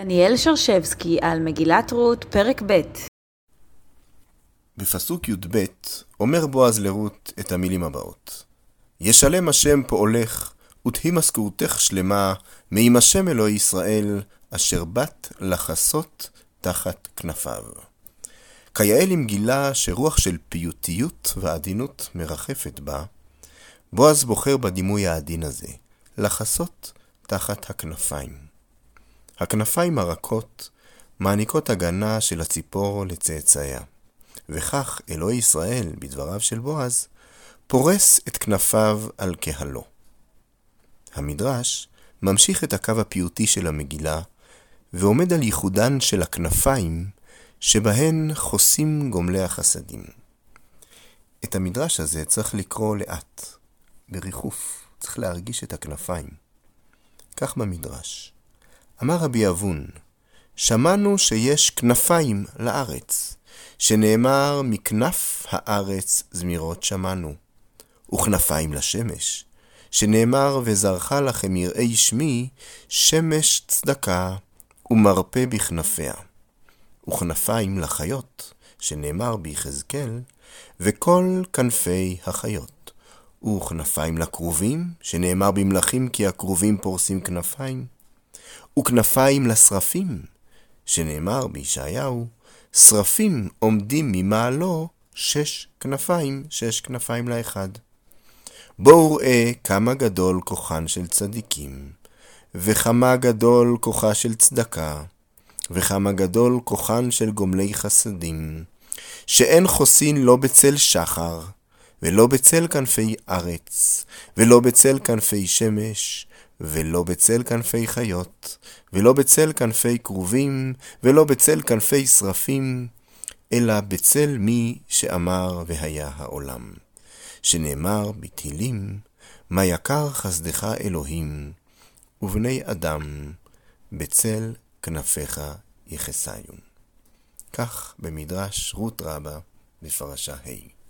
דניאל שרשבסקי על מגילת רות, פרק ב' בפסוק י"ב אומר בועז לרות את המילים הבאות: ישלם השם פועלך, ותהי משכורתך שלמה, מעם השם אלוהי ישראל, אשר באת לחסות תחת כנפיו. כיאה למגילה שרוח של פיוטיות ועדינות מרחפת בה, בועז בוחר בדימוי העדין הזה, לחסות תחת הכנפיים. הכנפיים הרכות מעניקות הגנה של הציפור לצאצאיה, וכך אלוהי ישראל, בדבריו של בועז, פורס את כנפיו על קהלו. המדרש ממשיך את הקו הפיוטי של המגילה, ועומד על ייחודן של הכנפיים, שבהן חוסים גומלי החסדים. את המדרש הזה צריך לקרוא לאט, בריחוף, צריך להרגיש את הכנפיים. כך במדרש. אמר רבי אבון, שמענו שיש כנפיים לארץ, שנאמר מכנף הארץ זמירות שמענו, וכנפיים לשמש, שנאמר וזרחה לכם יראי שמי, שמש צדקה ומרפא בכנפיה, וכנפיים לחיות, שנאמר ביחזקאל, וכל כנפי החיות, וכנפיים לכרובים, שנאמר במלכים כי הכרובים פורסים כנפיים, וכנפיים לשרפים, שנאמר בישעיהו, שרפים עומדים ממעלו שש כנפיים, שש כנפיים לאחד. בואו ראה כמה גדול כוחן של צדיקים, וכמה גדול כוחה של צדקה, וכמה גדול כוחן של גומלי חסדים, שאין חוסין לא בצל שחר, ולא בצל כנפי ארץ, ולא בצל כנפי שמש, ולא בצל כנפי חיות, ולא בצל כנפי כרובים, ולא בצל כנפי שרפים, אלא בצל מי שאמר והיה העולם. שנאמר בתהילים, מה יקר חסדך אלוהים, ובני אדם בצל כנפיך יחסיון. כך במדרש רות רבה בפרשה ה'.